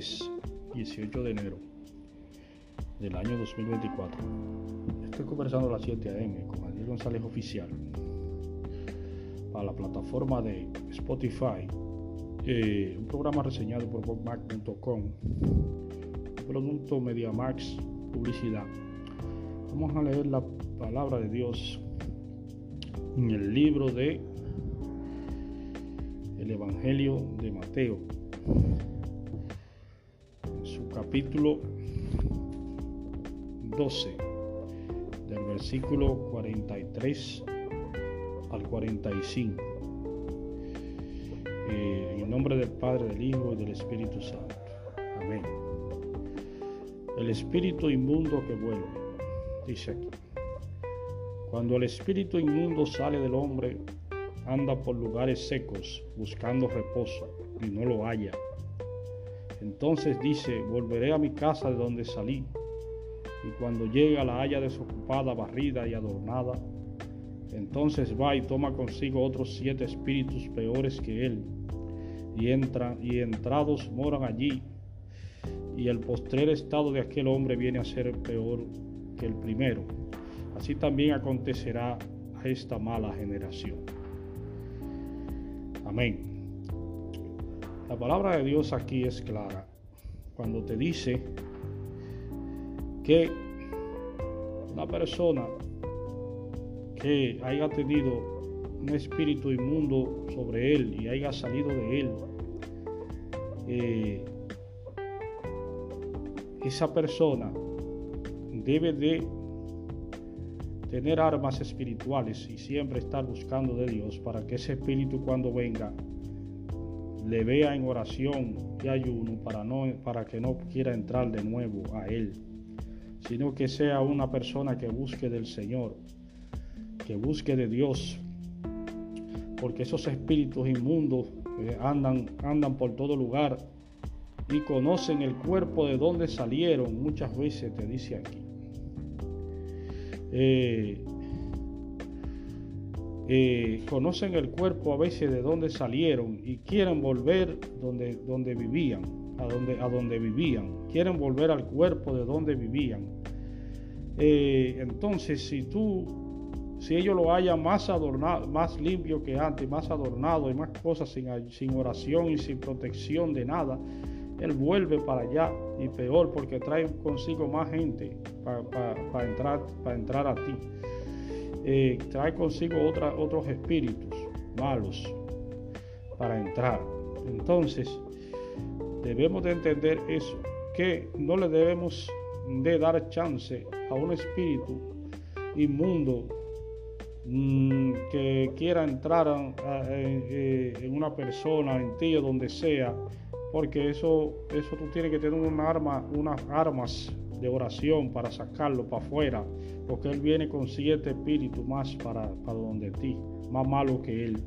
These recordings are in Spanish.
jueves 18 de enero del año 2024. Estoy conversando a las 7 a.m. con Daniel González Oficial para la plataforma de Spotify, eh, un programa reseñado por bobmac.com, producto MediaMax Publicidad. Vamos a leer la palabra de Dios en el libro de el Evangelio de Mateo capítulo 12, del versículo 43 al 45. Eh, en nombre del Padre, del Hijo y del Espíritu Santo. Amén. El espíritu inmundo que vuelve, dice aquí. Cuando el espíritu inmundo sale del hombre, anda por lugares secos buscando reposo y no lo halla entonces dice, volveré a mi casa de donde salí. Y cuando llega la haya desocupada, barrida y adornada, entonces va y toma consigo otros siete espíritus peores que él, y, entra, y entrados moran allí. Y el postrer estado de aquel hombre viene a ser peor que el primero. Así también acontecerá a esta mala generación. Amén. La palabra de Dios aquí es clara. Cuando te dice que una persona que haya tenido un espíritu inmundo sobre él y haya salido de él, eh, esa persona debe de tener armas espirituales y siempre estar buscando de Dios para que ese espíritu cuando venga le vea en oración y ayuno para, no, para que no quiera entrar de nuevo a Él, sino que sea una persona que busque del Señor, que busque de Dios, porque esos espíritus inmundos eh, andan, andan por todo lugar y conocen el cuerpo de donde salieron, muchas veces te dice aquí. Eh, eh, conocen el cuerpo a veces de dónde salieron y quieren volver donde, donde vivían, a donde, a donde vivían, quieren volver al cuerpo de donde vivían. Eh, entonces, si tú, si ellos lo hayan más adornado, más limpio que antes, más adornado y más cosas sin, sin oración y sin protección de nada, él vuelve para allá y peor porque trae consigo más gente para entrar, para entrar a ti. Eh, trae consigo otros espíritus malos para entrar. Entonces, debemos de entender eso, que no le debemos de dar chance a un espíritu inmundo mm, que quiera entrar eh, en una persona, en ti donde sea, porque eso, eso tú tienes que tener un arma, unas armas de oración para sacarlo para afuera, porque Él viene con siete espíritus más para, para donde ti, más malo que Él.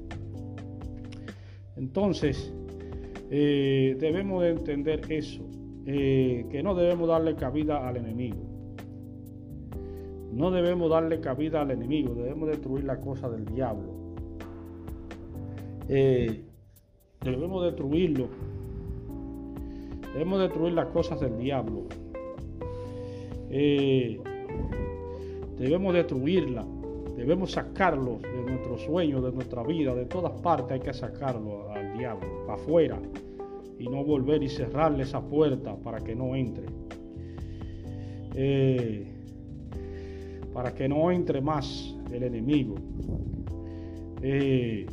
Entonces, eh, debemos de entender eso, eh, que no debemos darle cabida al enemigo. No debemos darle cabida al enemigo, debemos destruir la cosa del diablo. Eh, debemos destruirlo. Debemos destruir las cosas del diablo. Eh, debemos destruirla, debemos sacarlo de nuestro sueño, de nuestra vida, de todas partes hay que sacarlo al diablo, para afuera, y no volver y cerrarle esa puerta para que no entre. Eh, para que no entre más el enemigo. Eh,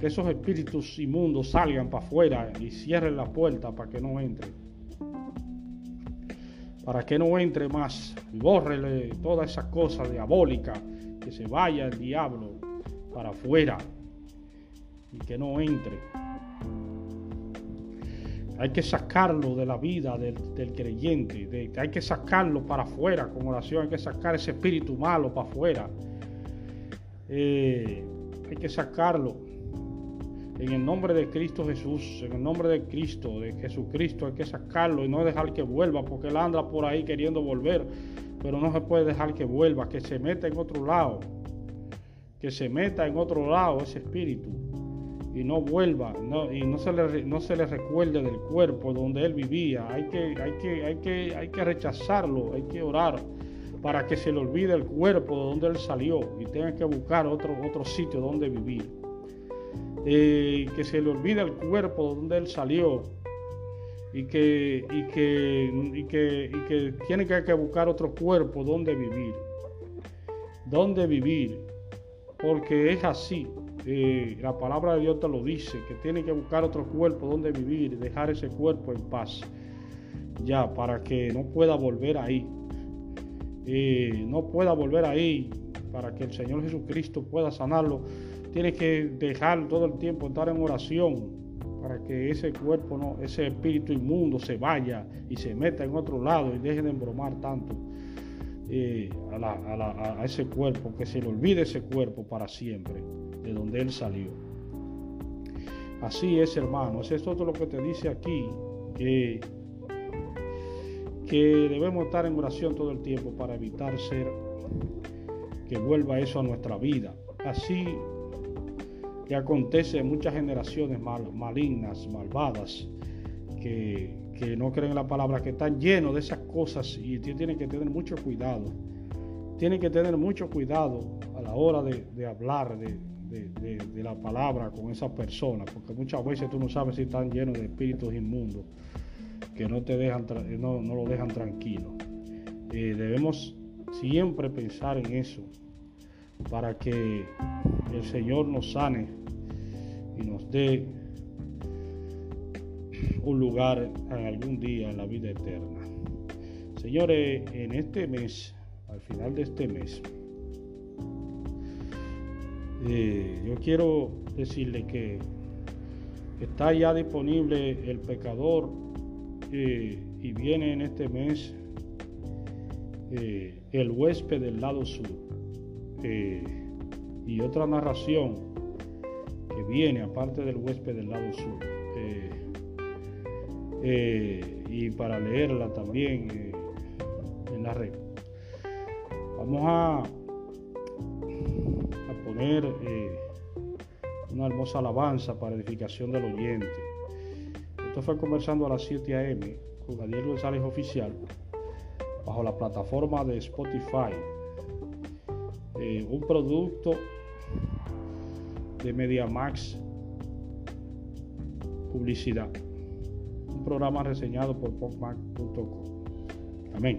que esos espíritus inmundos salgan para afuera y cierren la puerta para que no entre para que no entre más. Bórrele toda esa cosa diabólica, que se vaya el diablo para afuera y que no entre. Hay que sacarlo de la vida del, creyente, hay que sacarlo para afuera con oración, hay que sacar ese espíritu malo para afuera. Eh, hay que sacarlo en el nombre de Cristo Jesús, en el nombre de Cristo, de Jesucristo, hay que sacarlo y no dejar que vuelva, porque él anda por ahí queriendo volver, pero no se puede dejar que vuelva, que se meta en otro lado, que se meta en otro lado ese espíritu y no vuelva y no se, le, no se le recuerde del cuerpo donde él vivía. Hay que, hay, que, hay, que, hay que rechazarlo, hay que orar para que se le olvide el cuerpo de donde él salió y tenga que buscar otro, otro sitio donde vivir. Que se le olvide el cuerpo de donde él salió y que, y que, y que, y que tiene que, buscar otro cuerpo donde vivir. Donde vivir. Porque es así. Eh, la palabra de Dios te lo dice, que tiene que buscar otro cuerpo donde vivir, dejar ese cuerpo en paz. Ya, para que no pueda volver ahí. Eh, no pueda volver ahí, para que el Señor Jesucristo pueda sanarlo. Tiene que dejar todo el tiempo estar en oración, para que ese cuerpo, no, ese espíritu inmundo se vaya y se meta en otro lado y deje de embromar tanto eh, a, ese cuerpo, que se le olvide ese cuerpo para siempre, de donde él salió. Así es, hermanos, es todo lo que te dice aquí, que, que debemos estar en oración todo el tiempo para evitar ser, que vuelva eso a nuestra vida. Así que acontece en muchas generaciones malignas, malvadas, que, no creen en la palabra, que están llenos de esas cosas y tienen que tener mucho cuidado. Tienen que tener mucho cuidado a la hora de, hablar de, la palabra con esas personas, porque muchas veces tú no sabes si están llenos de espíritus inmundos que no te dejan, no, no lo dejan tranquilo. Eh, debemos siempre pensar en eso para que el Señor nos sane y nos dé un lugar en algún día en la vida eterna. Señores, en este mes, al final de este mes, eh, yo quiero decirle que está ya disponible el pecador eh, y viene en este mes eh, el huésped del lado sur. Y otra narración que viene aparte del huésped del lado sur. Eh, eh, y para leerla también eh, en la red. Vamos a, a poner una hermosa alabanza para edificación del oyente. Esto fue conversando a las 7 a.m. con Daniel González Oficial bajo la plataforma de Spotify. Un producto de MediaMax Publicidad. Un programa reseñado por popmac.com. Amén.